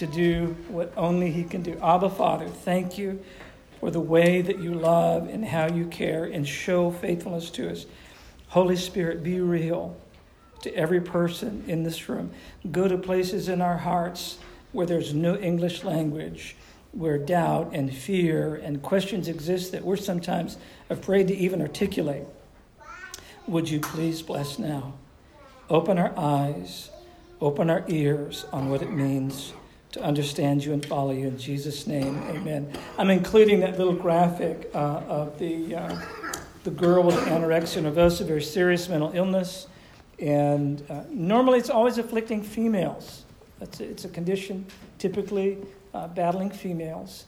to do what only He can do. Abba, Father, thank you for the way that you love and how you care and show faithfulness to us. Holy Spirit, be real to every person in this room. Go to places in our hearts where there's no English language, where doubt and fear and questions exist that we're sometimes afraid to even articulate. Would you please bless now? Open our eyes, open our ears on what it means to understand you and follow you. In Jesus' name, amen. I'm including that little graphic uh, of the, uh, the girl with anorexia nervosa, very serious mental illness. And uh, normally it's always afflicting females. It's a, it's a condition typically uh, battling females.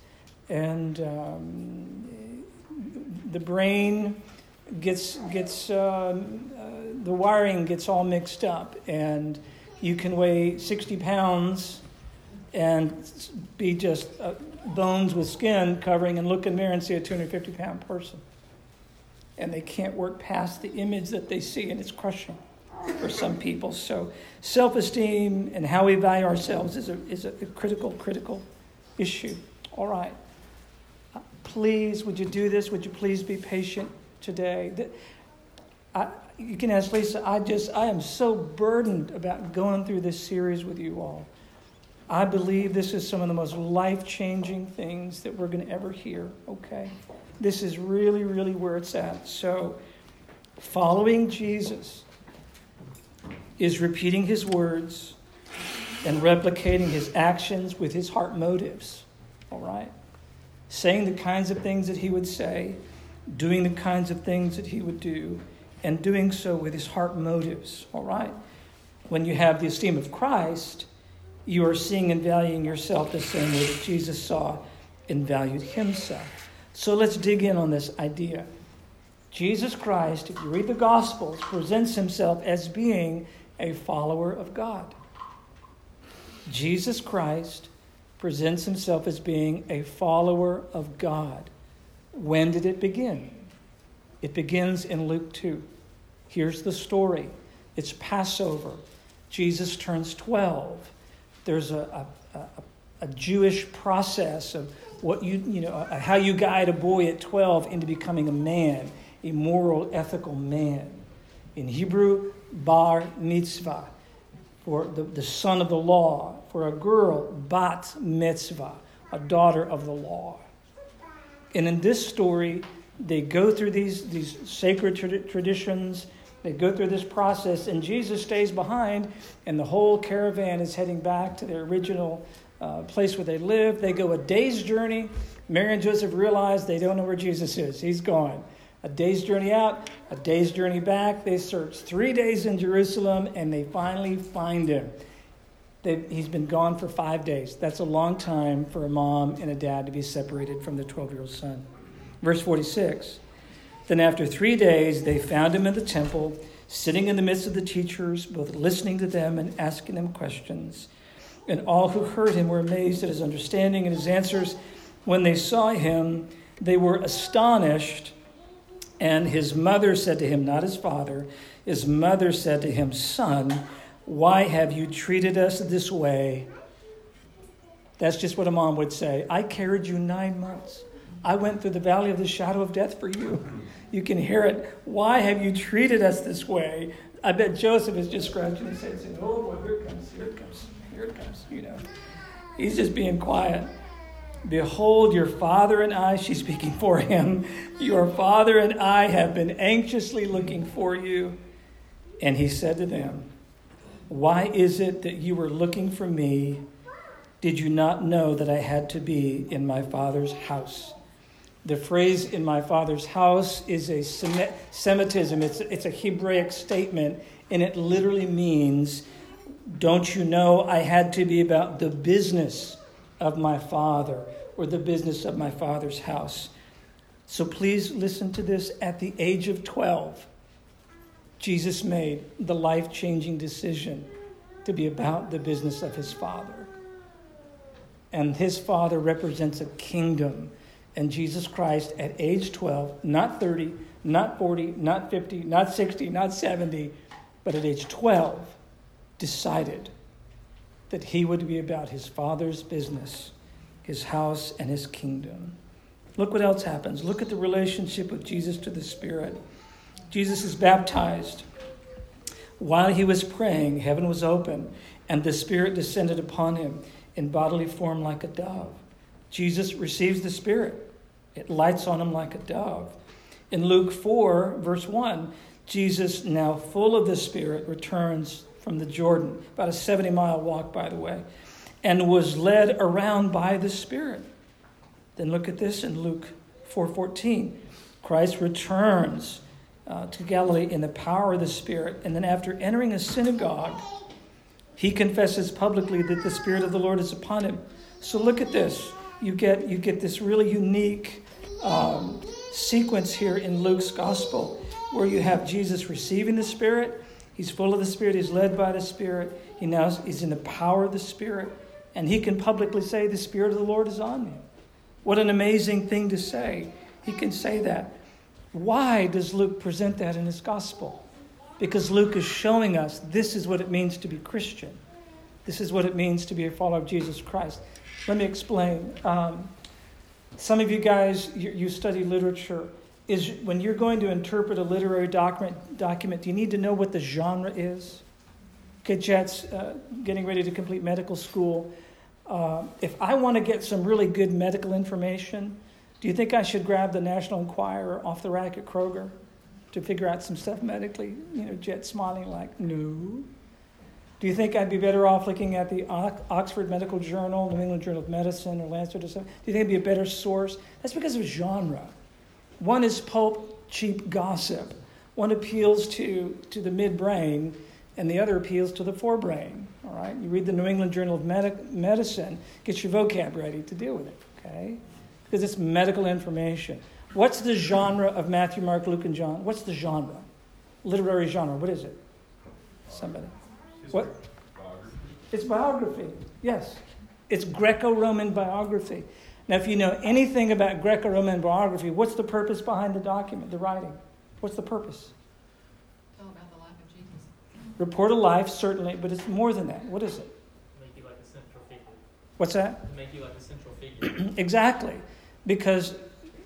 And um, the brain gets, gets um, uh, the wiring gets all mixed up. And you can weigh 60 pounds and be just uh, bones with skin covering and look in the mirror and see a 250 pound person. And they can't work past the image that they see, and it's crushing for some people. So, self esteem and how we value ourselves is a, is a critical, critical issue. All right. Uh, please, would you do this? Would you please be patient today? I, you can ask Lisa, I just, I am so burdened about going through this series with you all. I believe this is some of the most life changing things that we're going to ever hear, okay? This is really, really where it's at. So, following Jesus is repeating his words and replicating his actions with his heart motives. All right? Saying the kinds of things that he would say, doing the kinds of things that he would do, and doing so with his heart motives. All right? When you have the esteem of Christ, you are seeing and valuing yourself the same way that Jesus saw and valued himself. So let's dig in on this idea. Jesus Christ, if you read the Gospels, presents himself as being a follower of God. Jesus Christ presents himself as being a follower of God. When did it begin? It begins in Luke 2. Here's the story it's Passover. Jesus turns 12. There's a, a, a, a Jewish process of what you, you know, how you guide a boy at 12 into becoming a man, a moral, ethical man. In Hebrew, bar mitzvah, for the, the son of the law. For a girl, bat mitzvah, a daughter of the law. And in this story, they go through these, these sacred tra- traditions, they go through this process, and Jesus stays behind, and the whole caravan is heading back to their original uh, place where they live. They go a day's journey. Mary and Joseph realize they don't know where Jesus is, he's gone a day's journey out, a day's journey back. They search three days in Jerusalem and they finally find him. They, he's been gone for five days. That's a long time for a mom and a dad to be separated from their 12 year old son. Verse 46 Then after three days, they found him in the temple, sitting in the midst of the teachers, both listening to them and asking them questions. And all who heard him were amazed at his understanding and his answers. When they saw him, they were astonished and his mother said to him, not his father, his mother said to him, Son, why have you treated us this way? That's just what a mom would say. I carried you nine months. I went through the valley of the shadow of death for you. You can hear it. Why have you treated us this way? I bet Joseph is just scratching his head saying, Oh boy, here it comes, here it comes, here it comes, you know. He's just being quiet. Behold, your father and I, she's speaking for him, your father and I have been anxiously looking for you. And he said to them, Why is it that you were looking for me? Did you not know that I had to be in my father's house? The phrase in my father's house is a Semitism, it's, it's a Hebraic statement, and it literally means, Don't you know I had to be about the business of my Father or the business of my Father's house. So please listen to this. At the age of 12, Jesus made the life changing decision to be about the business of his Father. And his Father represents a kingdom. And Jesus Christ, at age 12, not 30, not 40, not 50, not 60, not 70, but at age 12, decided that he would be about his Father's business, his house, and his kingdom. Look what else happens. Look at the relationship of Jesus to the Spirit. Jesus is baptized. While he was praying, heaven was open, and the Spirit descended upon him in bodily form like a dove. Jesus receives the Spirit, it lights on him like a dove. In Luke 4, verse 1, Jesus, now full of the Spirit, returns from the Jordan, about a 70 mile walk, by the way, and was led around by the Spirit. Then look at this in Luke 4:14. Christ returns uh, to Galilee in the power of the Spirit, and then after entering a synagogue, he confesses publicly that the Spirit of the Lord is upon him. So look at this. You get you get this really unique um, sequence here in Luke's gospel, where you have Jesus receiving the Spirit. He's full of the Spirit. He's led by the Spirit. He now is in the power of the Spirit, and he can publicly say, "The Spirit of the Lord is on me." What an amazing thing to say. He can say that. Why does Luke present that in his gospel? Because Luke is showing us this is what it means to be Christian. This is what it means to be a follower of Jesus Christ. Let me explain. Um, some of you guys, you, you, study literature. Is when you're going to interpret a literary document, document, do you need to know what the genre is? Okay, Jet's uh, getting ready to complete medical school. Uh, if I want to get some really good medical information, do you think I should grab the National Enquirer off the rack at Kroger to figure out some stuff medically? You know, Jet smiling like, no. Do you think I'd be better off looking at the Oxford Medical Journal, New England Journal of Medicine, or Lancet or something? Do you think it'd be a better source? That's because of genre. One is pulp, cheap gossip. One appeals to, to the midbrain, and the other appeals to the forebrain. All right, you read the New England Journal of Medi- Medicine, get your vocab ready to deal with it. Okay, because it's medical information. What's the genre of Matthew, Mark, Luke, and John? What's the genre? Literary genre. What is it? Somebody. What? Biography. It's biography. Yes, it's Greco-Roman biography. Now, if you know anything about Greco-Roman biography, what's the purpose behind the document, the writing? What's the purpose? Tell about the life of Jesus. Report a life, certainly, but it's more than that. What is it? Make you like a central figure. What's that? To make you like a central figure. exactly. Because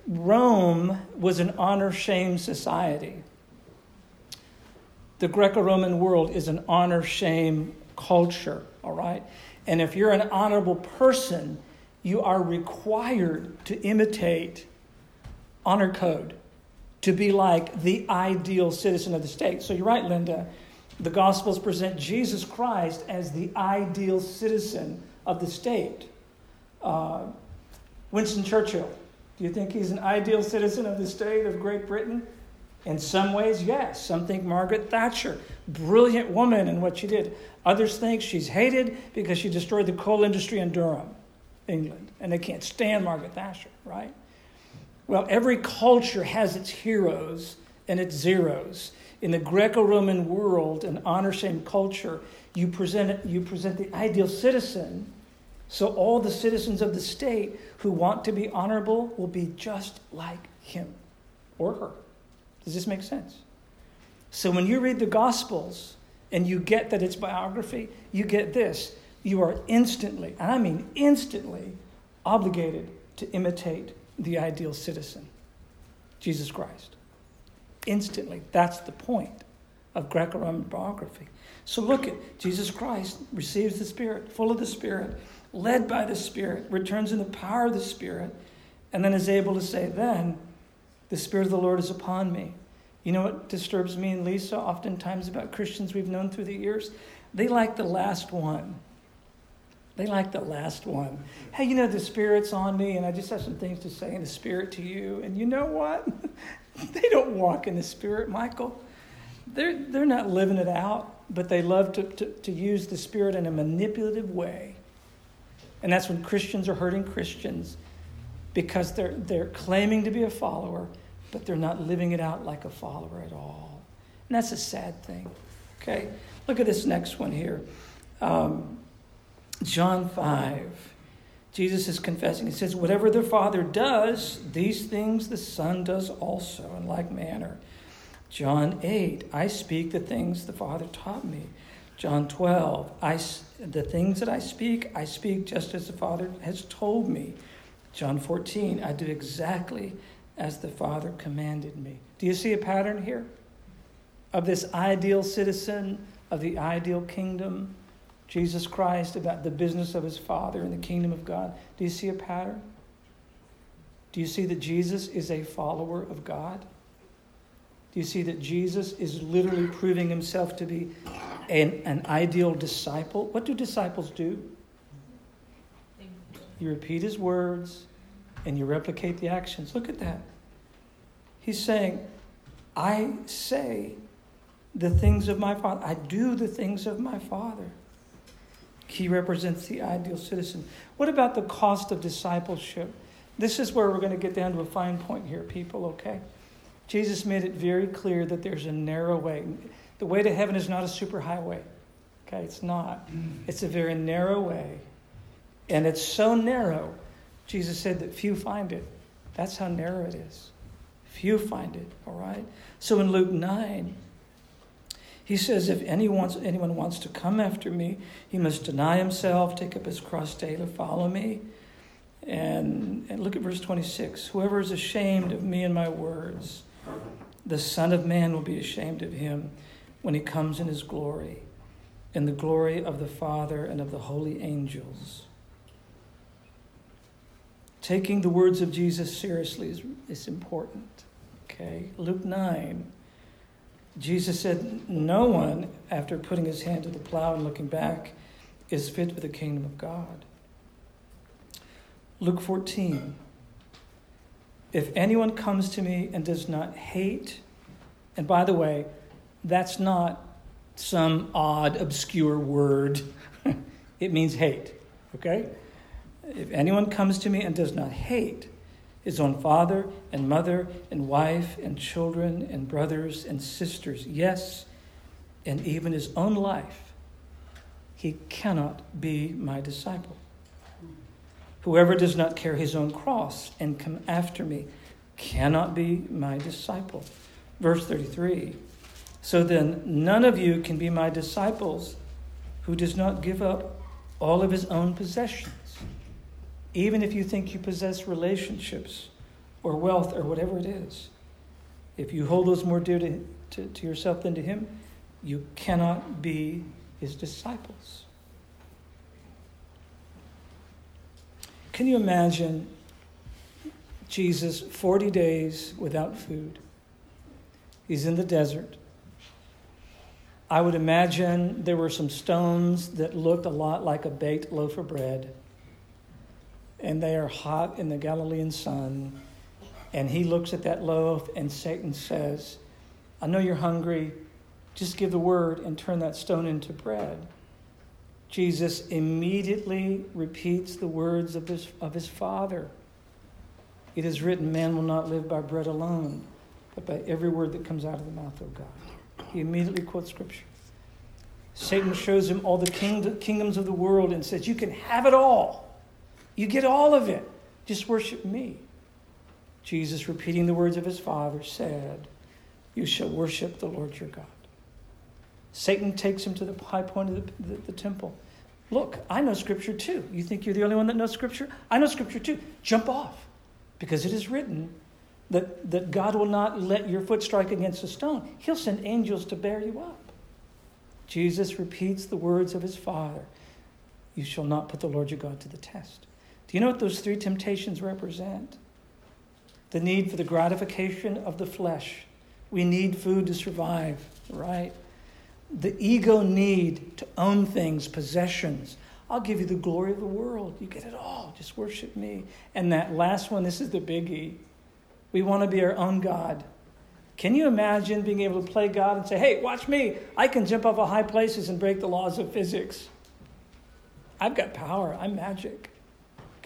Rome was an honor shame society. The Greco Roman world is an honor shame culture, all right? And if you're an honorable person, you are required to imitate honor code, to be like the ideal citizen of the state. So you're right, Linda. The Gospels present Jesus Christ as the ideal citizen of the state. Uh, Winston Churchill, do you think he's an ideal citizen of the state of Great Britain? In some ways, yes. Some think Margaret Thatcher, brilliant woman in what she did. Others think she's hated because she destroyed the coal industry in Durham, England, and they can't stand Margaret Thatcher, right? Well, every culture has its heroes and its zeros in the Greco-Roman world and honor shame culture, you present, you present the ideal citizen. So all the citizens of the state who want to be honorable will be just like him or her. Does this make sense? So when you read the Gospels and you get that it's biography, you get this. You are instantly, and I mean instantly, obligated to imitate the ideal citizen, Jesus Christ instantly. That's the point of Greco Roman biography. So look at Jesus Christ receives the Spirit, full of the Spirit, led by the Spirit, returns in the power of the Spirit, and then is able to say, Then the Spirit of the Lord is upon me. You know what disturbs me and Lisa oftentimes about Christians we've known through the years? They like the last one. They like the last one. Hey, you know, the Spirit's on me, and I just have some things to say in the Spirit to you. And you know what? they don't walk in the Spirit, Michael. They're, they're not living it out, but they love to, to, to use the Spirit in a manipulative way. And that's when Christians are hurting Christians because they're, they're claiming to be a follower, but they're not living it out like a follower at all. And that's a sad thing. Okay? Look at this next one here. Um, John 5. Jesus is confessing. He says, Whatever the Father does, these things the Son does also in like manner. John 8, I speak the things the Father taught me. John 12, I, the things that I speak, I speak just as the Father has told me. John 14, I do exactly as the Father commanded me. Do you see a pattern here of this ideal citizen of the ideal kingdom, Jesus Christ, about the business of his Father and the kingdom of God? Do you see a pattern? Do you see that Jesus is a follower of God? Do you see that Jesus is literally proving himself to be an, an ideal disciple? What do disciples do? You repeat his words and you replicate the actions. Look at that. He's saying, I say the things of my Father, I do the things of my Father. He represents the ideal citizen. What about the cost of discipleship? This is where we're going to get down to a fine point here, people, okay? Jesus made it very clear that there's a narrow way. The way to heaven is not a superhighway. Okay, it's not. It's a very narrow way. And it's so narrow, Jesus said that few find it. That's how narrow it is. Few find it, all right? So in Luke 9, he says, if anyone, anyone wants to come after me, he must deny himself, take up his cross daily, follow me. And, and look at verse 26. Whoever is ashamed of me and my words, the Son of Man will be ashamed of him when he comes in his glory, in the glory of the Father and of the holy angels. Taking the words of Jesus seriously is, is important. Okay, Luke 9. Jesus said, No one, after putting his hand to the plow and looking back, is fit for the kingdom of God. Luke 14. If anyone comes to me and does not hate, and by the way, that's not some odd, obscure word. it means hate, okay? If anyone comes to me and does not hate his own father and mother and wife and children and brothers and sisters, yes, and even his own life, he cannot be my disciple. Whoever does not carry his own cross and come after me cannot be my disciple. Verse 33 So then, none of you can be my disciples who does not give up all of his own possessions even if you think you possess relationships or wealth or whatever it is. If you hold those more dear to, to, to yourself than to Him, you cannot be His disciples. Can you imagine Jesus 40 days without food? He's in the desert. I would imagine there were some stones that looked a lot like a baked loaf of bread and they are hot in the Galilean sun. And he looks at that loaf, and Satan says, I know you're hungry. Just give the word and turn that stone into bread. Jesus immediately repeats the words of his, of his Father. It is written, Man will not live by bread alone, but by every word that comes out of the mouth of God. He immediately quotes Scripture. Satan shows him all the kingdoms of the world and says, You can have it all you get all of it. Just worship me. Jesus, repeating the words of his Father, said, You shall worship the Lord your God. Satan takes him to the high point of the, the, the temple. Look, I know Scripture too. You think you're the only one that knows Scripture? I know Scripture too. Jump off, because it is written that, that God will not let your foot strike against a stone. He'll send angels to bear you up. Jesus repeats the words of his Father You shall not put the Lord your God to the test. You know what those three temptations represent? The need for the gratification of the flesh. We need food to survive, right? The ego need to own things, possessions. I'll give you the glory of the world. You get it all. Just worship me. And that last one, this is the biggie. We want to be our own God. Can you imagine being able to play God and say, hey, watch me. I can jump off of high places and break the laws of physics. I've got power. I'm magic.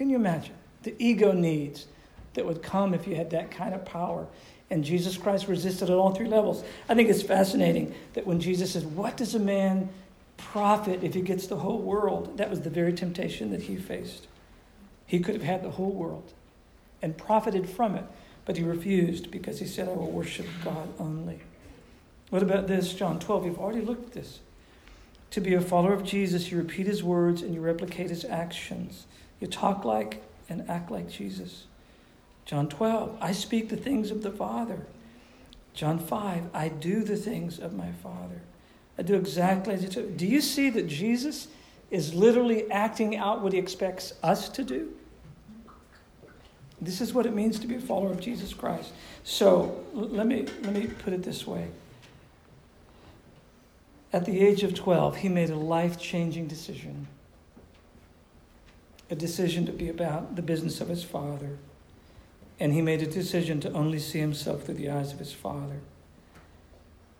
Can you imagine the ego needs that would come if you had that kind of power? And Jesus Christ resisted at all three levels. I think it's fascinating that when Jesus says, What does a man profit if he gets the whole world? That was the very temptation that he faced. He could have had the whole world and profited from it, but he refused because he said, I will worship God only. What about this, John 12? You've already looked at this. To be a follower of Jesus, you repeat his words and you replicate his actions. You talk like and act like Jesus. John 12, I speak the things of the Father. John 5, I do the things of my Father. I do exactly as he told. Do you see that Jesus is literally acting out what he expects us to do? This is what it means to be a follower of Jesus Christ. So let me, let me put it this way. At the age of 12, he made a life changing decision a decision to be about the business of his father. And he made a decision to only see himself through the eyes of his father.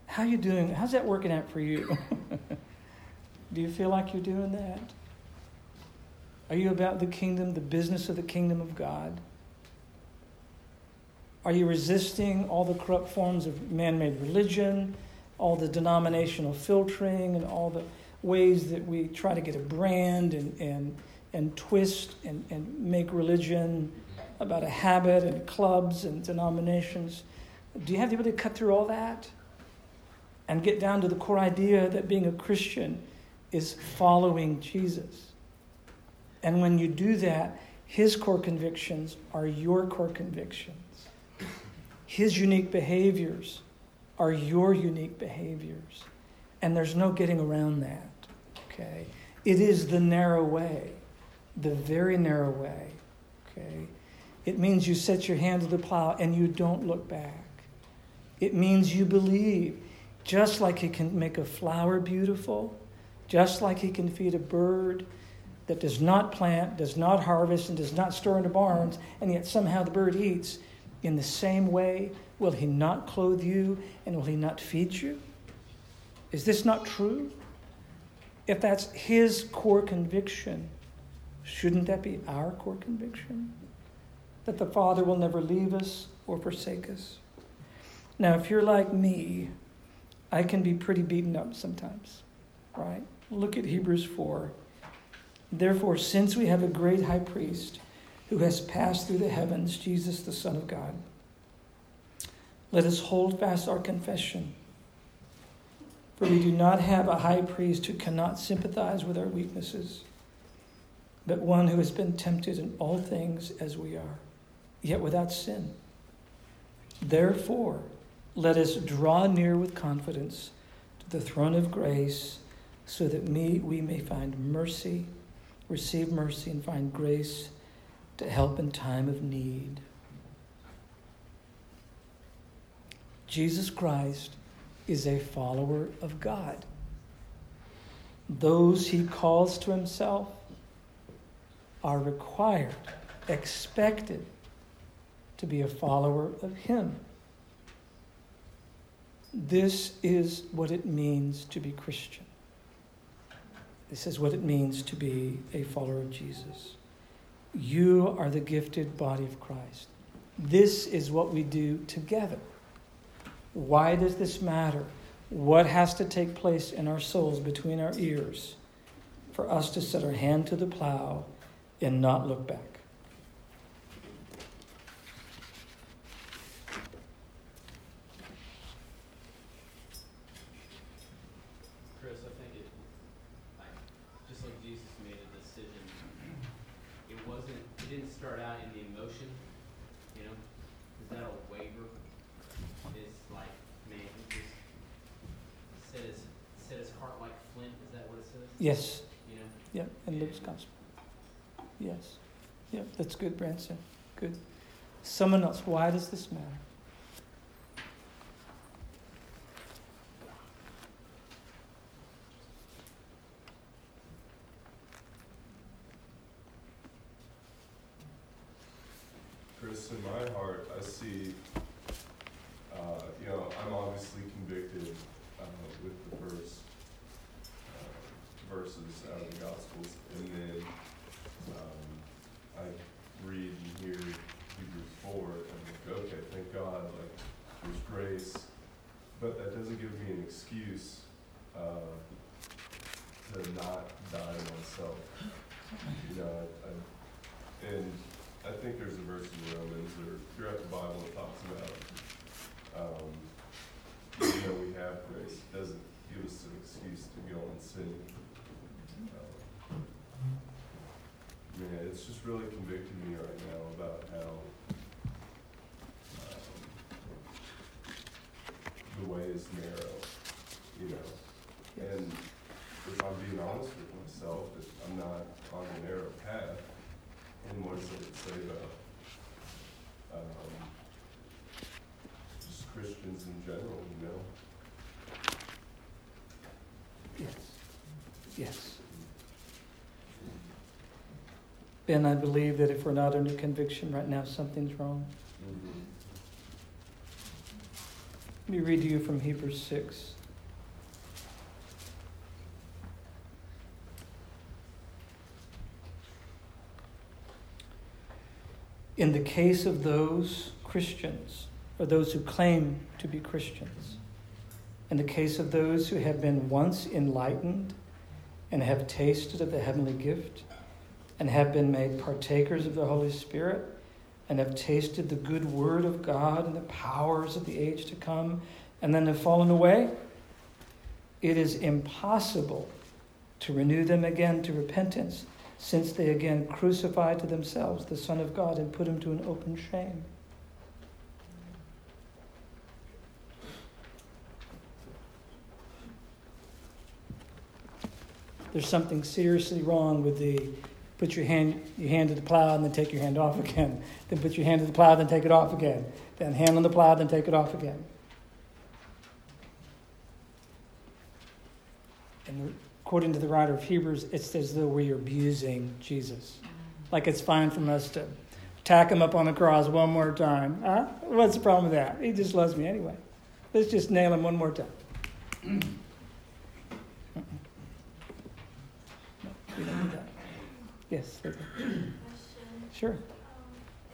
How you doing? How's that working out for you? Do you feel like you're doing that? Are you about the kingdom, the business of the kingdom of God? Are you resisting all the corrupt forms of man made religion, all the denominational filtering, and all the ways that we try to get a brand and, and, and twist and, and make religion about a habit and clubs and denominations? Do you have the ability to cut through all that and get down to the core idea that being a Christian is following Jesus? And when you do that, his core convictions are your core convictions. His unique behaviors are your unique behaviors. And there's no getting around that. Okay? It is the narrow way, the very narrow way. Okay? It means you set your hand to the plow and you don't look back. It means you believe. Just like He can make a flower beautiful, just like He can feed a bird that does not plant, does not harvest, and does not store in the barns, and yet somehow the bird eats, in the same way, will he not clothe you and will he not feed you? Is this not true? If that's his core conviction, shouldn't that be our core conviction? That the Father will never leave us or forsake us? Now, if you're like me, I can be pretty beaten up sometimes, right? Look at Hebrews 4. Therefore, since we have a great high priest, who has passed through the heavens, Jesus, the Son of God. Let us hold fast our confession. For we do not have a high priest who cannot sympathize with our weaknesses, but one who has been tempted in all things as we are, yet without sin. Therefore, let us draw near with confidence to the throne of grace, so that me, we may find mercy, receive mercy, and find grace to help in time of need. Jesus Christ is a follower of God. Those he calls to himself are required, expected to be a follower of him. This is what it means to be Christian. This is what it means to be a follower of Jesus. You are the gifted body of Christ. This is what we do together. Why does this matter? What has to take place in our souls between our ears for us to set our hand to the plow and not look back? Chris, I think it, just like Jesus made a decision, it didn't start out in the emotion, you know? Is that a waiver? It's like man who just says, set his heart like Flint, is that what it says? Yes. Yeah, and Luke's gospel. Yes. Yeah, that's good, Branson. Good. Someone else, why does this matter? Chris, in my heart, I see, uh, you know, I'm obviously convicted uh, with the verse verses out of the Gospels, and then um, I read and hear Hebrews four, and I'm like, okay, thank God, like there's grace, but that doesn't give me an excuse uh, to not die myself. You know, I, I, and I think there's a verse in Romans or throughout the Bible that talks about, um, even though we have grace, it doesn't give us an excuse cease to go on sinning. Um, Man, it's really convicting me right now about how um, the way is narrow, you know? And if I'm being honest with myself, that I'm not on a narrow path, and what does it say about, um, just Christians in general, you know? Yes. Yes. Ben, I believe that if we're not under conviction right now, something's wrong. Mm-hmm. Let me read to you from Hebrews 6. In the case of those Christians, or those who claim to be Christians, in the case of those who have been once enlightened and have tasted of the heavenly gift, and have been made partakers of the Holy Spirit, and have tasted the good word of God and the powers of the age to come, and then have fallen away, it is impossible to renew them again to repentance, since they again crucified to themselves the Son of God and put him to an open shame. There's something seriously wrong with the put your hand your hand to the plow and then take your hand off again. Then put your hand to the plow, then take it off again. Then hand on the plow, then take it off again. And according to the writer of Hebrews, it's as though we're abusing Jesus. Like it's fine for us to tack him up on the cross one more time. Huh? What's the problem with that? He just loves me anyway. Let's just nail him one more time. We don't do that. Yes. Question. Sure. Um,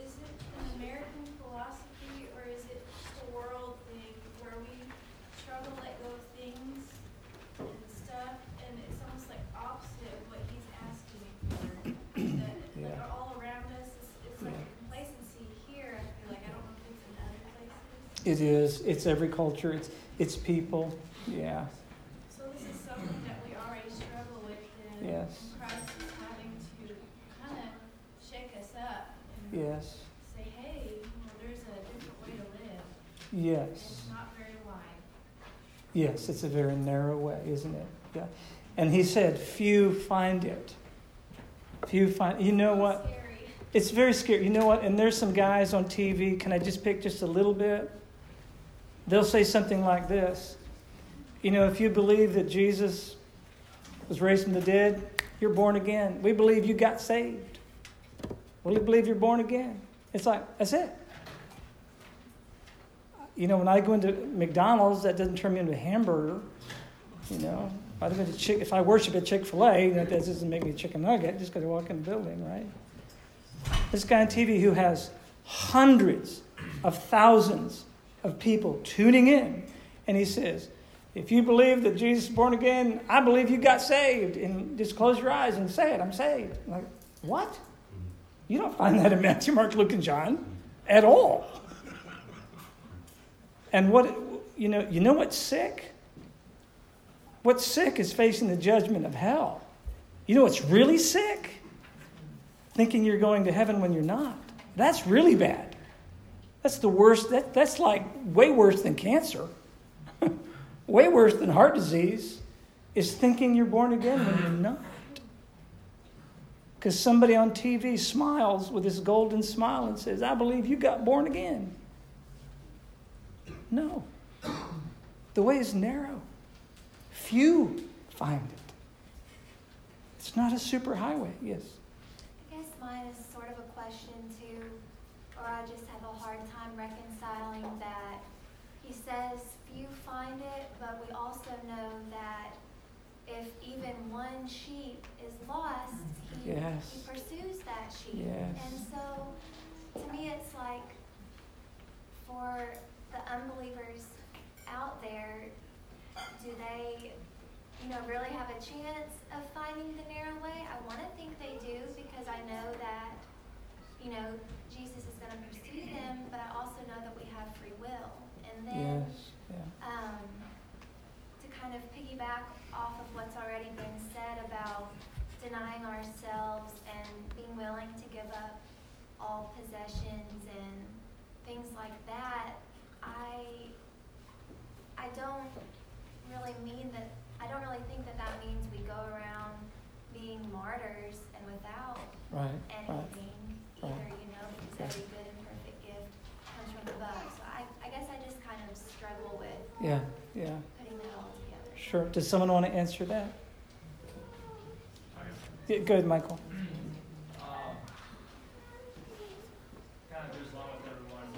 is it an American philosophy or is it just a world thing where we struggle to let go of things and stuff and it's almost like opposite of what he's asking for? That like Yeah. all around us, it's, it's like Yeah. complacency here, I feel like, I don't know if it's in other places. It is. It's every culture. It's it's people. Yeah. So this is something that we already struggle with and Yes. Christ is having to kind of shake us up and Yes. say, hey, well, there's a different way to live. Yes. It's not very wide. Yes. It's a very narrow way, isn't it? Yeah. And he said, "Few find it. Few find. You know what? Scary. It's very scary. You know what? And there's some guys on TV. Can I just pick just a little bit? They'll say something like this You know, if you believe that Jesus was raised from the dead, you're born again. We believe you got saved. We believe you're born again. It's like, that's it. You know, when I go into McDonald's, that doesn't turn me into a hamburger. You know, if I, go to Chick- if I worship at Chick fil A, that doesn't make me a chicken nugget just because I walk in the building, right? This guy on TV who has hundreds of thousands of people tuning in, and he says, If you believe that Jesus is born again, I believe you got saved. And just close your eyes and say it, I'm saved. I'm like, what? You don't find that in Matthew, Mark, Luke, and John at all. And what you know, you know what's sick? What's sick is facing the judgment of hell. You know what's really sick? Thinking you're going to heaven when you're not. That's really bad. That's the worst. That, that's like way worse than cancer. way worse than heart disease is thinking you're born again when you're not. Because somebody on TV smiles with this golden smile and says, I believe you got born again. No. The way is narrow. Few find it. It's not a superhighway. Yes. I guess mine is sort of a question too, or I just have a hard time reconciling that he says few find it, but we also know that if even one sheep is lost, he, Yes. he pursues that sheep. Yes. And so to me, it's like for the unbelievers out there, do they, you know, really have a chance of finding the narrow way? I want to think they do because I know that, you know, Jesus is going to pursue them, but I also know that we have free will. And then yes, yeah. um, to kind of piggyback off of what's already been said about denying ourselves and being willing to give up all possessions and things like that, I, I don't really mean that, I don't really think that that means we go around being martyrs and without Right, right. anything right. either, you know, because every good and perfect gift comes from above. So I, I guess I just kind of struggle with Yeah, yeah. putting that all together. Sure. Does someone want to answer that? Yeah, go ahead, Michael. Um, kind of goes along with everyone.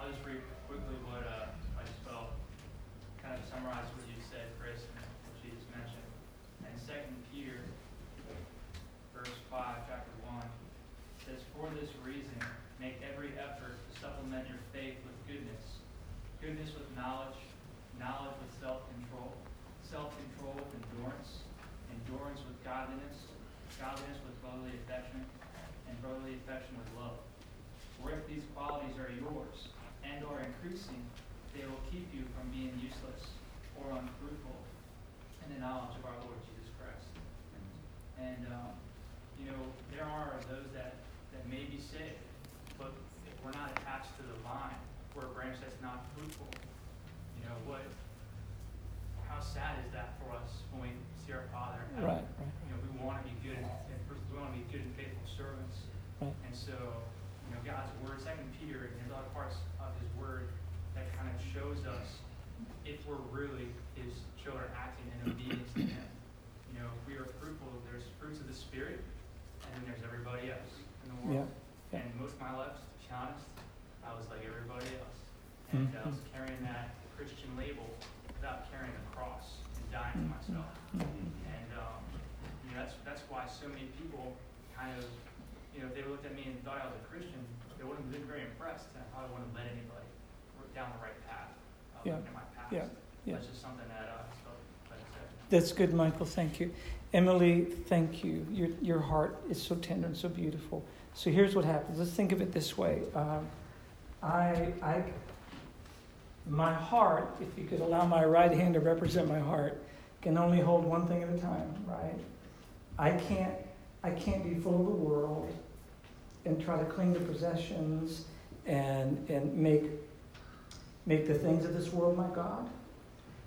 I'll just read quickly what uh, I just felt, kind of summarize what you said, Chris, and what you just mentioned. And Second Peter, verse five, chapter one, says, "For this reason, make every effort to supplement your faith with goodness, goodness with knowledge, knowledge with self-control, self-control with endurance, endurance with godliness, godliness with brotherly affection, and brotherly affection with love. For if these qualities are yours and are increasing, they will keep you from being useless or unfruitful in the knowledge of our Lord Jesus Christ. And, um, you know, there are those that, that may be saved, but if we're not attached to the vine, we're a branch that's not fruitful. You know, what, how sad is that for us when we see our Father in heaven? Right, right. You know, we want to be good, and and we want to be good and faithful servants. Right. And so, you know, God's word, Second Peter, and there's other parts of His word that kind of shows us if we're really His children acting in obedience to Him. You know, if we are fruitful, there's fruits of the Spirit, and then there's everybody else in the world. Yeah, yeah. And most of my life, to be honest, I was like everybody else. And I was carrying that Christian label without carrying the cross and dying to myself. Mhm. And um, you know, that's that's why so many people kind of, you know, if they looked at me and thought I was a Christian, they wouldn't have been very impressed, and I probably wouldn't have led anybody down the right path uh, Yeah. in my past. Yeah. Yeah. That's just something that uh, like That's good, Michael. Thank you. Emily, thank you. Your, your heart is so tender and so beautiful. So here's what happens. Let's think of it this way. Um, I, I, my heart, if you could allow my right hand to represent my heart, can only hold one thing at a time, right? I can't, I can't be full of the world and try to cling to possessions and, and make, make the things of this world my God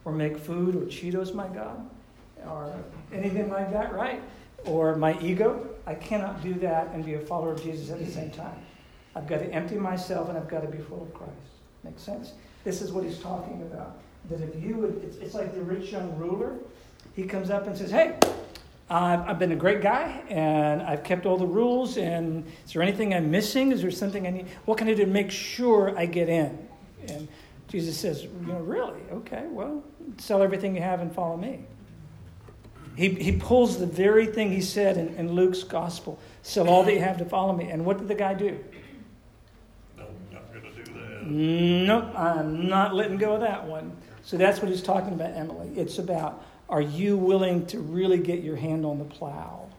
or make food or Cheetos my God or anything like that, right? Or my ego. I cannot do that and be a follower of Jesus at the same time. I've got to empty myself and I've got to be full of Christ. Makes sense? This is what he's talking about. That if you would, it's, it's like the rich young ruler. He comes up and says, Hey, I've, I've been a great guy and I've kept all the rules. And is there anything I'm missing? Is there something I need? What can I do to make sure I get in? And Jesus says, You know, really? Okay, well, sell everything you have and follow me. He, he pulls the very thing he said in, in Luke's gospel sell all that you have to follow me. And what did the guy do? No, I'm not gonna do that. Nope, I'm not letting go of that one. So that's what he's talking about, Emily. It's about are you willing to really get your hand on the plow?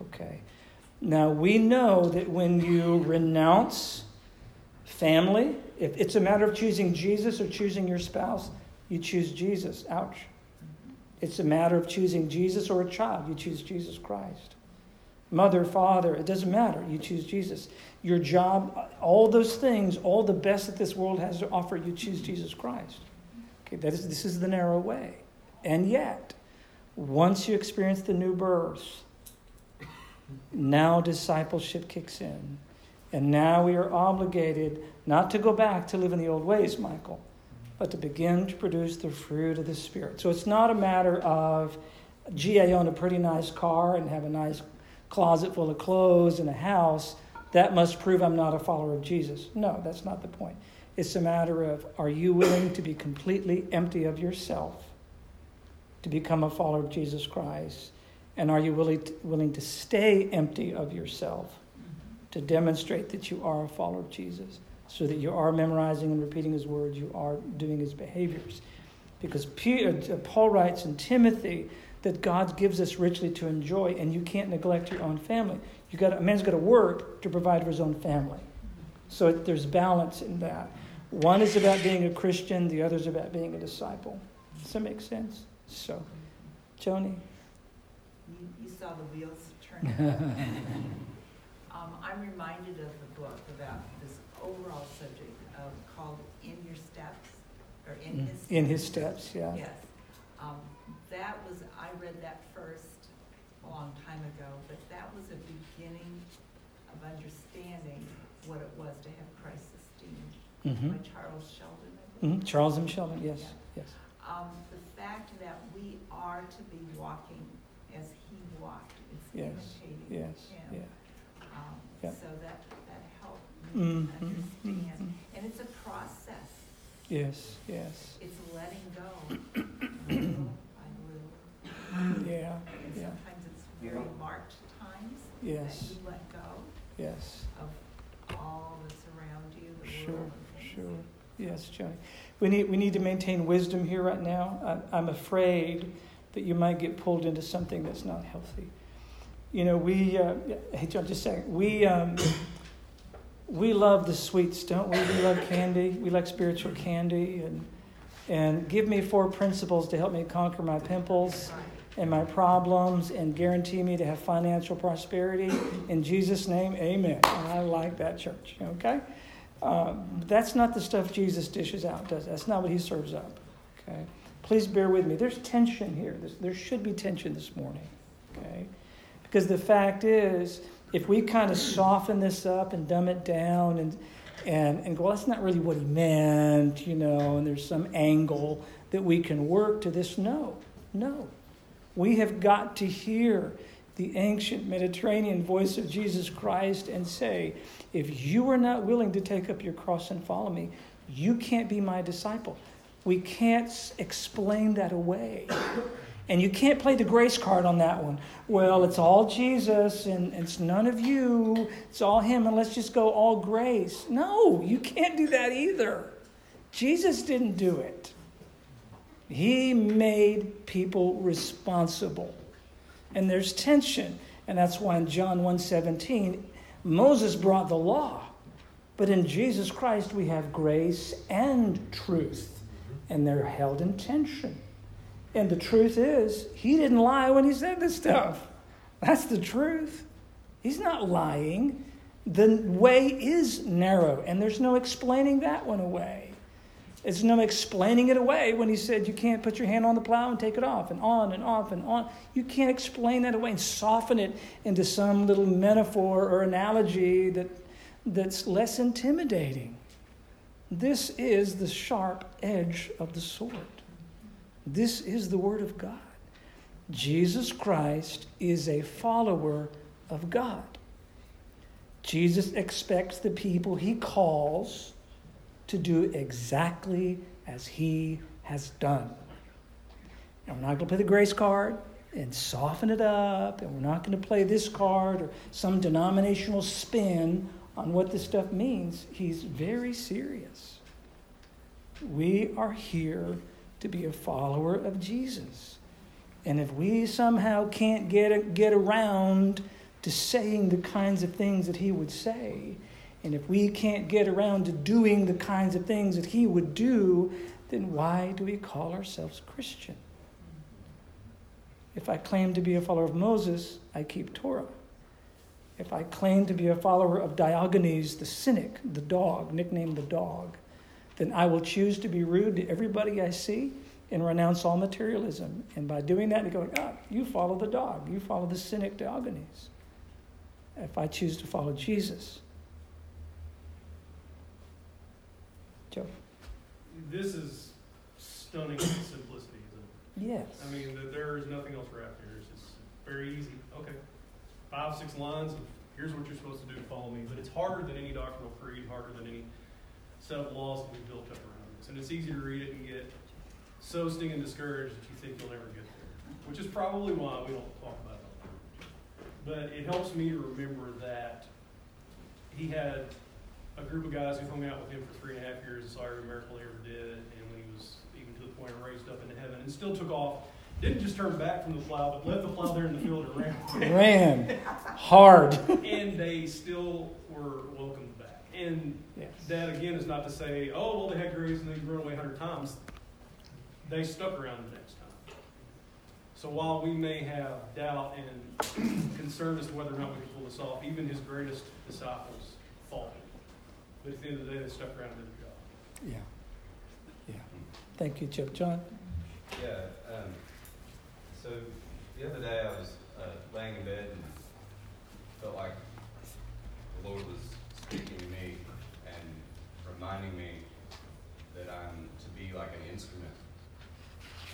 Okay. Now we know that when you renounce family, if it's a matter of choosing Jesus or choosing your spouse, you choose Jesus. Ouch. It's a matter of choosing Jesus or a child, you choose Jesus Christ. Mother, father, it doesn't matter. You choose Jesus. Your job, all those things, all the best that this world has to offer, you choose Jesus Christ. Okay, that is, this is the narrow way. And yet, once you experience the new birth, now discipleship kicks in. And now we are obligated not to go back to live in the old ways, Michael, but to begin to produce the fruit of the Spirit. So it's not a matter of, gee, I own a pretty nice car and have a nice closet full of clothes and a house. That must prove I'm not a follower of Jesus. No, that's not the point. It's a matter of, are you willing to be completely empty of yourself to become a follower of Jesus Christ? And are you willing to, willing to stay empty of yourself to demonstrate that you are a follower of Jesus? So that you are memorizing and repeating his words, you are doing his behaviors. Because Peter, uh, Paul writes in Timothy that God gives us richly to enjoy, and you can't neglect your own family. You got a man's got to work to provide for his own family. So it, there's balance in that. One is about being a Christian, the other is about being a disciple. Does that make sense? So, Joni. You, you saw the wheels turning. Um, I'm reminded of the book about this overall subject of called In Your Steps, or In His. In his steps, yeah. Yes. Um, that was, I read that first a long time ago, but that was a beginning of understanding what it was to have Christ esteem hmm by Charles Sheldon. I believe. hmm Charles M. Sheldon, yes, yes. Um, the fact that we are to be walking as he walked, it's Yes, imitating Yes, him. yeah. Yeah. so that, that helped me Mhm, understand. mhm. And it's a process. Yes, yes. It's letting go little by little. Yeah, And yeah, sometimes it's very marked times that yes, you let go yes. of all that's around you, the Sure, world and things. sure. Yes, Johnny. We need, we need to maintain wisdom here right now. I, I'm afraid that you might get pulled into something that's not healthy. You know, we, uh, hey, John, just a second. We, um, we love the sweets, don't we? We love candy. We like spiritual candy. And, and give me four principles to help me conquer my pimples and my problems and guarantee me to have financial prosperity. In Jesus' name, amen. I like that church, okay? Uh, that's not the stuff Jesus dishes out, does it? That's not what he serves up, okay? Please bear with me. There's tension here. There's, there should be tension this morning, okay? Because the fact is, if we kind of soften this up and dumb it down and, and, and go, well, that's not really what he meant, you know, and there's some angle that we can work to this, no, no. We have got to hear the ancient Mediterranean voice of Jesus Christ and say, if you are not willing to take up your cross and follow me, you can't be my disciple. We can't explain that away. And you can't play the grace card on that one. Well, it's all Jesus and it's none of you. It's all Him, and let's just go all grace. No, you can't do that either. Jesus didn't do it. He made people responsible. And there's tension. And that's why in John 1:17, Moses brought the law. But in Jesus Christ we have grace and truth. And they're held in tension. And the truth is, he didn't lie when he said this stuff. That's the truth. He's not lying. The way is narrow, and there's no explaining that one away. There's no explaining it away when he said you can't put your hand on the plow and take it off, and on and off and on. You can't explain that away and soften it into some little metaphor or analogy that, that's less intimidating. This is the sharp edge of the sword. This is the Word of God. Jesus Christ is a follower of God. Jesus expects the people he calls to do exactly as he has done. And we're not going to play the grace card and soften it up, and we're not going to play this card or some denominational spin on what this stuff means. He's very serious. We are here to be a follower of Jesus. And if we somehow can't get, get around to saying the kinds of things that he would say, and if we can't get around to doing the kinds of things that he would do, then why do we call ourselves Christian? If I claim to be a follower of Moses, I keep Torah. If I claim to be a follower of Diogenes the cynic, the dog, nicknamed the dog, then I will choose to be rude to everybody I see and renounce all materialism. And by doing that, they go, ah, you follow the dog, you follow the cynic Diogenes. If I choose to follow Jesus, Joe. This is stunning simplicity, isn't it? Yes. I mean, th- there is nothing else wrapped here. It's just very easy. Okay. Five, six lines of here's what you're supposed to do to follow me. But it's harder than any doctrinal creed, harder than any set of laws that we've built up around this. And it's easy to read it and get so stinging discouraged that you think you'll never get there, which is probably why we don't talk about it. all the time. But it helps me to remember that he had a group of guys who hung out with him for three and a half years and saw every miracle he ever did, and when he was even to the point of raised up into heaven, and still took off. Didn't just turn back from the plow, but left the plow there in the field and ran. Ran hard. and they still were welcomed back. And yes. that again is not to say, oh well, they had grace and they run away a hundred times. They stuck around the next time. So while we may have doubt and concern as to whether or not we can pull this off, even his greatest disciples faltered. But at the end of the day, they stuck around and did the job. Yeah. Yeah. Thank you, Chip. John? Yeah, um, so the other day I was uh, laying in bed and felt like the Lord was to me and reminding me that I'm to be like an instrument.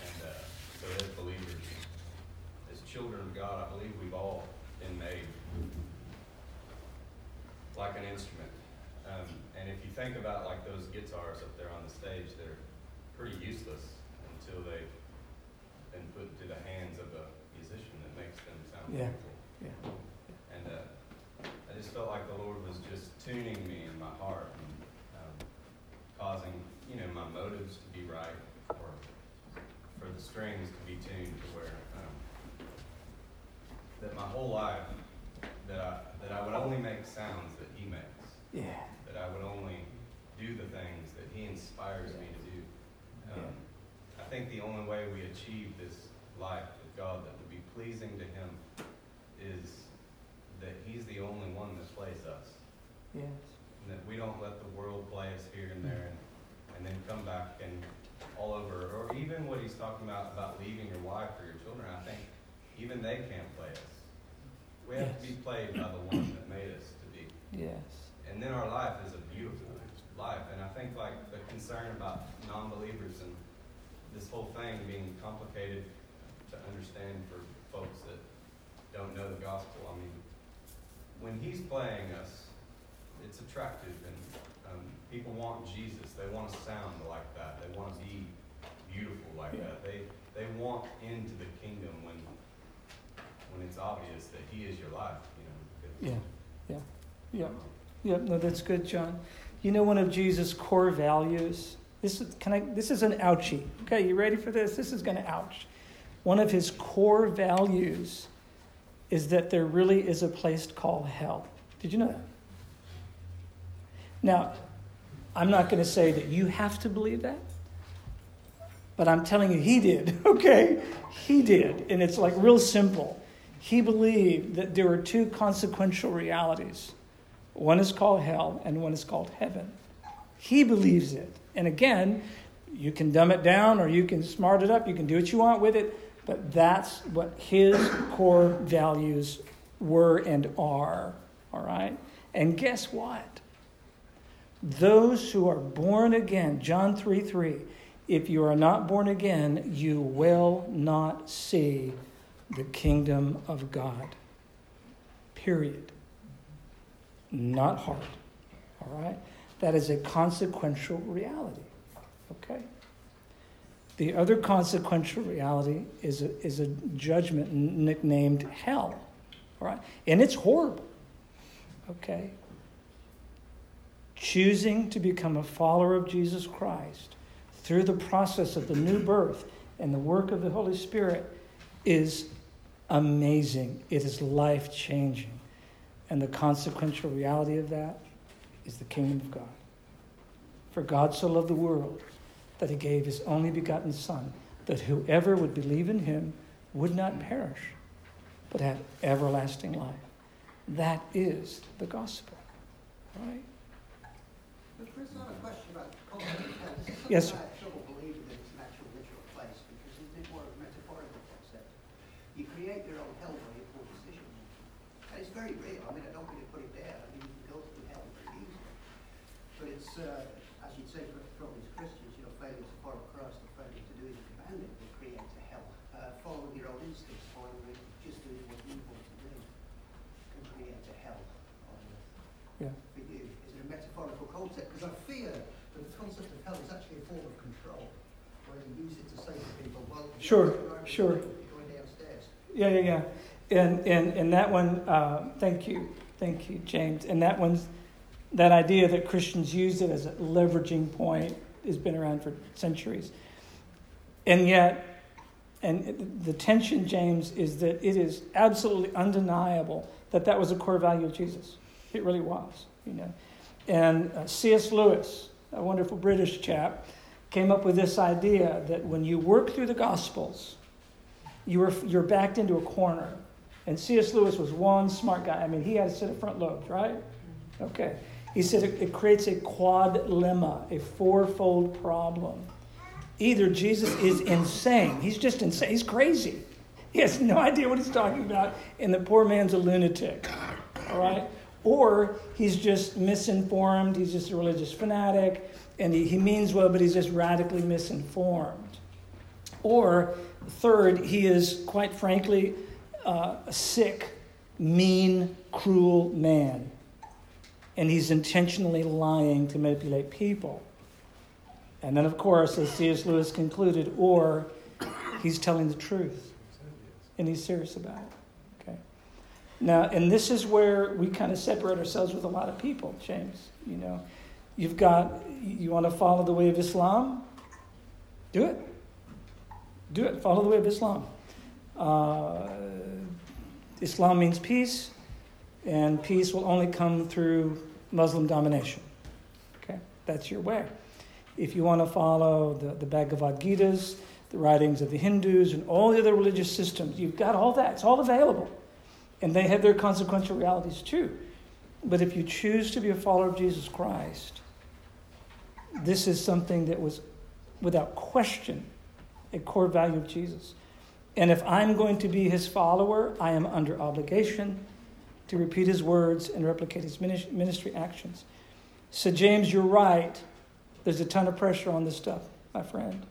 And uh, so as believers, as children of God, I believe we've all been made like an instrument. Um, and if you think about like those guitars up there on the stage, they're pretty useless until they've been put into the hands of a musician that makes them sound Yeah. beautiful. Yeah. And uh, I just felt like the Lord was just tuning me in my heart and um, causing, you know, my motives to be right or for the strings to be tuned to where um, that my whole life that I that I would only make sounds that He makes, Yeah. that I would only do the things that He inspires me to do. Um, I think the only way we achieve this life with God that would be pleasing to Him is that He's the only one that plays us. Yes. And that we don't let the world play us here and there and, and then come back and all over. Or even what He's talking about, about leaving your wife or your children, I think even they can't play us. We have to be played by the one that made us to be. Yes. And then our life is a beautiful life. And I think like the concern about non-believers and this whole thing being complicated to understand for folks that don't know the gospel. I mean, when he's playing us, it's attractive and um, people want Jesus. They want to sound like that. They want to be beautiful like Yeah. that. They they want into the kingdom when when it's obvious that he is your life. You know. Yeah. Yeah. Yeah. yeah. No, that's good, John. You know, one of Jesus' core values. This is can I? This is an ouchie. Okay, you ready for this? This is going to ouch. One of his core values is that there really is a place called hell. Did you know that? Now, I'm not going to say that you have to believe that, but I'm telling you, he did. Okay, he did, and it's like real simple. He believed that there were two consequential realities. One is called hell, and one is called heaven. He believes it. And again, you can dumb it down or you can smart it up, you can do what you want with it, but that's what his core values were and are. All right? And guess what? Those who are born again, John 3 3, if you are not born again, you will not see the kingdom of God. Period. Not hard. All right? That is a consequential reality. Okay? The other consequential reality is a, is a judgment nicknamed hell. All right? And it's horrible. Okay? Choosing to become a follower of Jesus Christ through the process of the new birth and the work of the Holy Spirit is amazing. It is life changing. And the consequential reality of that is the kingdom of God. For God so loved the world that he gave his only begotten Son, that whoever would believe in him would not perish, but have everlasting life. That is the gospel. Right? But Chris, I have a question about culture. This is something Yes, sir. I have trouble believing that it's an actual literal place because it's a more metaphorical concept. You create your own hell by your poor decisions. And it's very real. I mean, I don't mean to put it down. I mean, you can go through hell very easily. But it's, uh, as you'd say, for, for all these Christians, you know, failing to follow Christ and failing to do as he commanded will create a hell. Uh, following your own instincts, following just doing what you want to do can create a hell on earth Yeah. for you? Is it a metaphorical concept? Because I fear that the concept of hell is actually a form of control, where you use it to say to people, well, you're Sure, sure. Yeah, yeah, yeah. And, and, and that one, uh, thank you, thank you, James. And that one's, that idea that Christians use it as a leveraging point has been around for centuries. And yet, and the tension, James, is that it is absolutely undeniable that that was a core value of Jesus. It really was, you know. And uh, C.S. Lewis, a wonderful British chap, came up with this idea that when you work through the Gospels, you were, you're backed into a corner. And C.S. Lewis was one smart guy. I mean, he had a set of front lobes, right? Okay. He said it, it creates a quadlemma, a fourfold problem. Either Jesus is insane, he's just insane, he's crazy. He has no idea what he's talking about, and the poor man's a lunatic. All right? Or he's just misinformed, he's just a religious fanatic, and he, he means well, but he's just radically misinformed. Or, third, he is, quite frankly, uh, a sick, mean, cruel man. And he's intentionally lying to manipulate people. And then, of course, as C.S. Lewis concluded, or he's telling the truth and he's serious about it. Okay. Now, and this is where we kind of separate ourselves with a lot of people, James. You know, you've got, you want to follow the way of Islam? Do it. Do it. Follow the way of Islam. Uh, Islam means peace, and peace will only come through Muslim domination. Okay? That's your way. If you want to follow the, the Bhagavad Gita's, the writings of the Hindus, and all the other religious systems. You've got all that, it's all available. And they have their consequential realities too. But if you choose to be a follower of Jesus Christ, this is something that was, without question, a core value of Jesus. And if I'm going to be his follower, I am under obligation to repeat his words and replicate his ministry actions. So, James, you're right. There's a ton of pressure on this stuff, my friend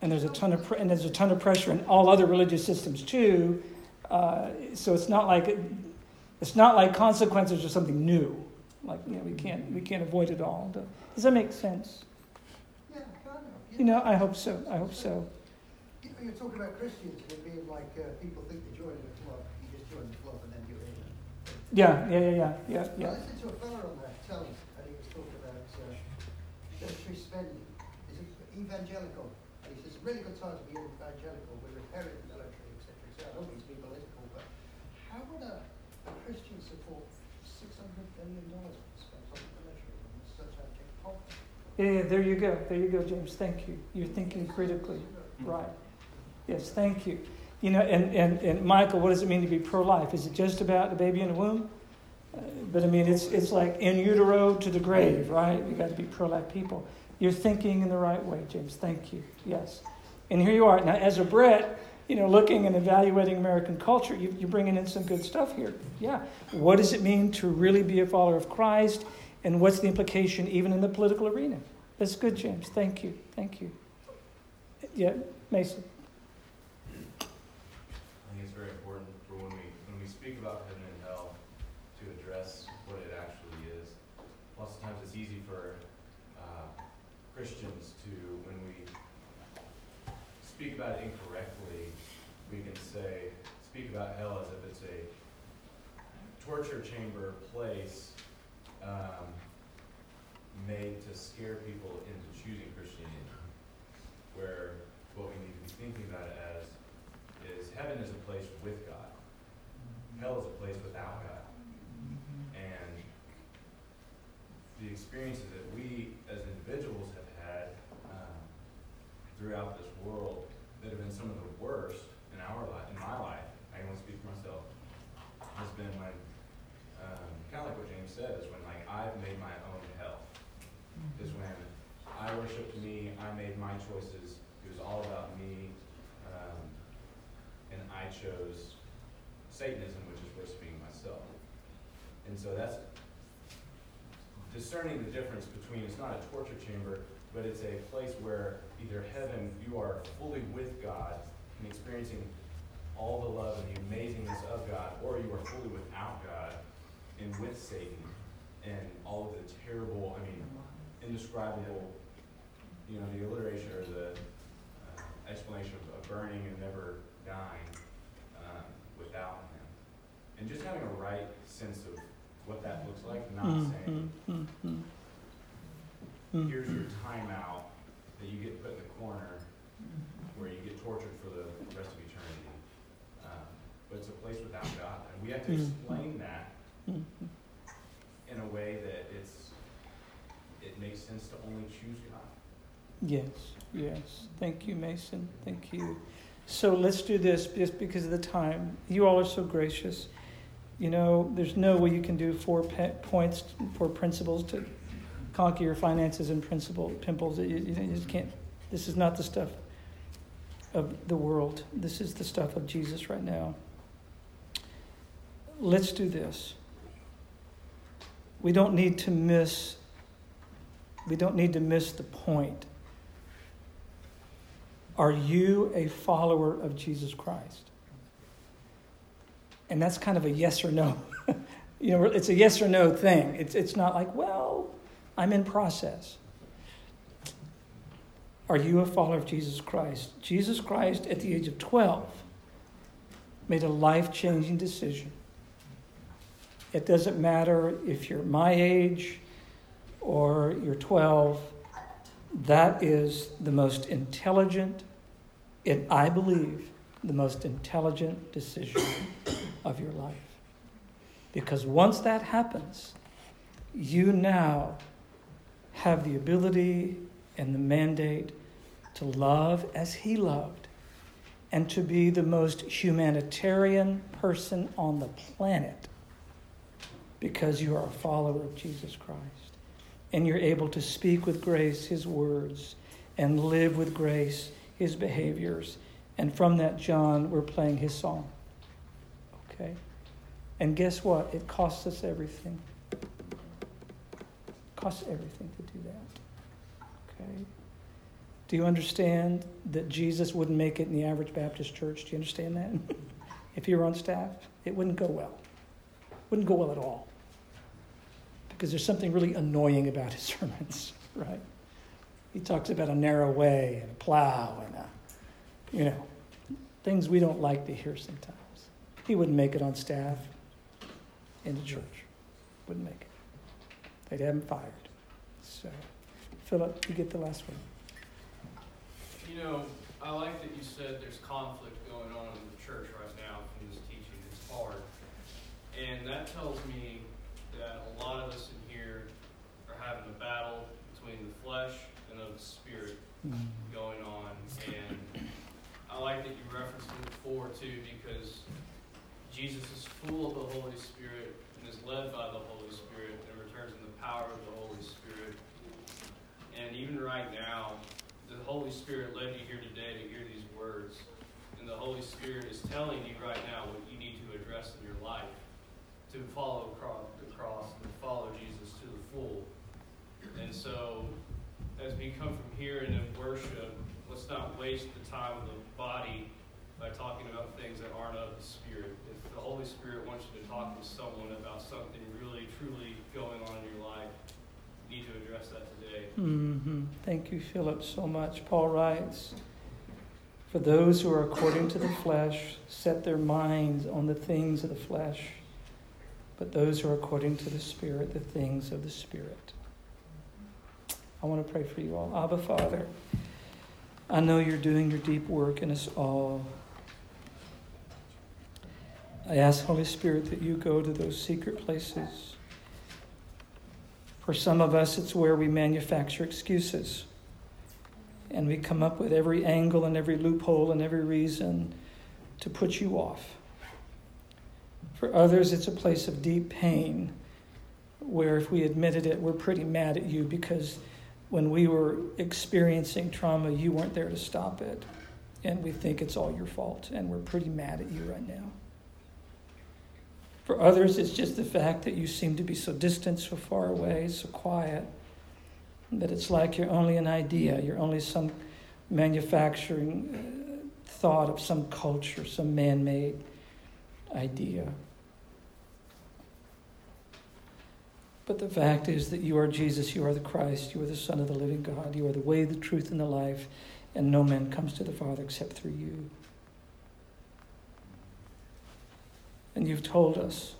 and there's a ton of and there's a ton of pressure in all other religious systems too. Uh, so it's not like it's not like consequences are something new. Like you know, we can't we can't avoid it all. Does that make sense? Yeah, kind of. You know, I hope so. I hope so. You know, you're talking about Christians and it being like uh, people think they join the club. You just join the club and then you're in. Yeah, yeah, yeah, yeah, yeah. yeah. I listened to a fellow on that telling, and he was talking about uh, military spending. Is it evangelical? really good time to be evangelical. We're repairing the military, etc. etc. I don't mean to be political, but how would a, a Christian support six hundred billion dollars spent on the military in such a big poverty? Yeah, there you go. There you go, James. Thank you. You're thinking critically. Right. Yes, thank you. You know, and, and, and Michael, what does it mean to be pro life? Is it just about the baby in the womb? Uh, but I mean, it's, it's like in utero to the grave, right? we got to be pro life people. You're thinking in the right way, James. Thank you. Yes. And here you are. Now, as a Brit, you know, looking and evaluating American culture, you, you're bringing in some good stuff here. Yeah. What does it mean to really be a follower of Christ? And what's the implication even in the political arena? That's good, James. Thank you. Thank you. Yeah, Mason. I think it's very important for when we when we speak about heaven and hell to address what it actually is. Lots of times it's easy for uh, Christians to when we speak about it incorrectly, we can say, speak about hell as if it's a torture chamber place um, made to scare people into choosing Christianity. Where what we need to be thinking about it as is heaven is a place with God, hell is a place without God. And the experiences that we as individuals have had um, throughout this world that have been some of the worst in our life, in my life, I can only speak for myself, has been when, um, kind of like what James said, is when like I've made my own hell. Is when I worshipped me, I made my choices, it was all about me, um, and I chose Satanism, which is worshiping myself. And so that's discerning the difference between it's not a torture chamber, but it's a place where either heaven, you are fully with God and experiencing all the love and the amazingness of God, or you are fully without God and with Satan and all of the terrible, I mean, indescribable, you know, the alliteration or the uh, explanation of, of, burning and never dying um, without Him. And just having a right sense of what that looks like, not mm-hmm. saying, mm-hmm. here's your timeout that you get put in the corner where you get tortured for the rest of eternity. Um, but it's a place without God. And we have to mm-hmm. explain that in a way that it's it makes sense to only choose God. Yes, yes. Thank you, Mason. Thank you. So let's do this just because of the time. You all are so gracious. You know, there's no way you can do four pe- points, four principles to conquer your finances and principle pimples. You, you just can't. This is not the stuff of the world. This is the stuff of Jesus right now. Let's do this. We don't need to miss. We don't need to miss the point. Are you a follower of Jesus Christ? And that's kind of a yes or no. you know, it's a yes or no thing. It's, it's not like, well, I'm in process. Are you a follower of Jesus Christ? Jesus Christ, at the age of 12, made a life changing decision. It doesn't matter if you're my age or you're 12, that is the most intelligent, and I believe, the most intelligent decision of your life. Because once that happens, you now have the ability and the mandate to love as he loved and to be the most humanitarian person on the planet because you are a follower of Jesus Christ. And you're able to speak with grace his words and live with grace his behaviors. And from that, John, we're playing his song. Okay? And guess what? It costs us everything. It costs everything to do that. Okay? Do you understand that Jesus wouldn't make it in the average Baptist church? Do you understand that? if you were on staff, it wouldn't go well. Wouldn't go well at all. Because there's something really annoying about his sermons, right? He talks about a narrow way and a plow and a, you know, things we don't like to hear sometimes. He wouldn't make it on staff in the church. Wouldn't make it. They'd have him fired. So, Philip, you get the last one. You know, I like that you said there's conflict going on in the church right now from this teaching. It's hard. And that tells me that a lot of us in here are having a battle between the flesh and of the spirit mm. going on. And I like that you referenced Luke 4 too, because Jesus is full of the Holy Spirit and is led by the Holy Spirit and returns in the power of the Holy Spirit. And even right now, the Holy Spirit led you here today to hear these words. And the Holy Spirit is telling you right now what you need to address in your life to follow the cross and follow Jesus to the full. And so, as we come from here and in worship, let's not waste the time of the body by talking about things that aren't of the Spirit. If the Holy Spirit wants you to talk to someone about something really, truly going on in your life, you need to address that today. Mm-hmm. Thank you, Philip, so much. Paul writes, For those who are according to the flesh set their minds on the things of the flesh, but those are according to the Spirit, the things of the Spirit. I want to pray for you all. Abba, Father, I know you're doing your deep work in us all. I ask, Holy Spirit, that you go to those secret places. For some of us, it's where we manufacture excuses. And we come up with every angle and every loophole and every reason to put you off. For others, it's a place of deep pain where, if we admitted it, we're pretty mad at you because when we were experiencing trauma, you weren't there to stop it. And we think it's all your fault, and we're pretty mad at you right now. For others, it's just the fact that you seem to be so distant, so far away, so quiet, that it's like you're only an idea, you're only some manufacturing uh, thought of some culture, some man made idea. But the fact is that you are Jesus, you are the Christ, you are the Son of the living God, you are the way, the truth, and the life, and no man comes to the Father except through you. And you've told us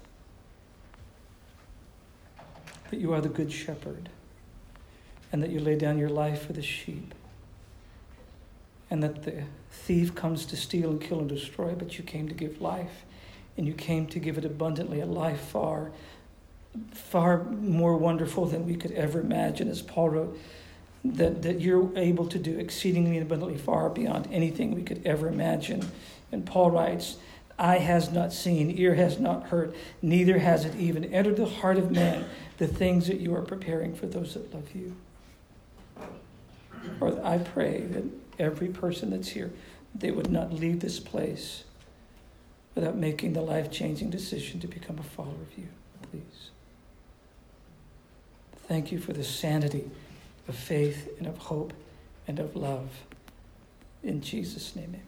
that you are the good shepherd, and that you lay down your life for the sheep, and that the thief comes to steal and kill and destroy, but you came to give life, and you came to give it abundantly, a life far far more wonderful than we could ever imagine. As Paul wrote, that, that you're able to do exceedingly and abundantly far beyond anything we could ever imagine. And Paul writes, Eye has not seen, ear has not heard, neither has it even entered the heart of man the things that you are preparing for those that love you. Or I pray that every person that's here, they would not leave this place without making the life changing decision to become a follower of you, please. Thank you for the sanity of faith and of hope and of love. In Jesus' name, amen.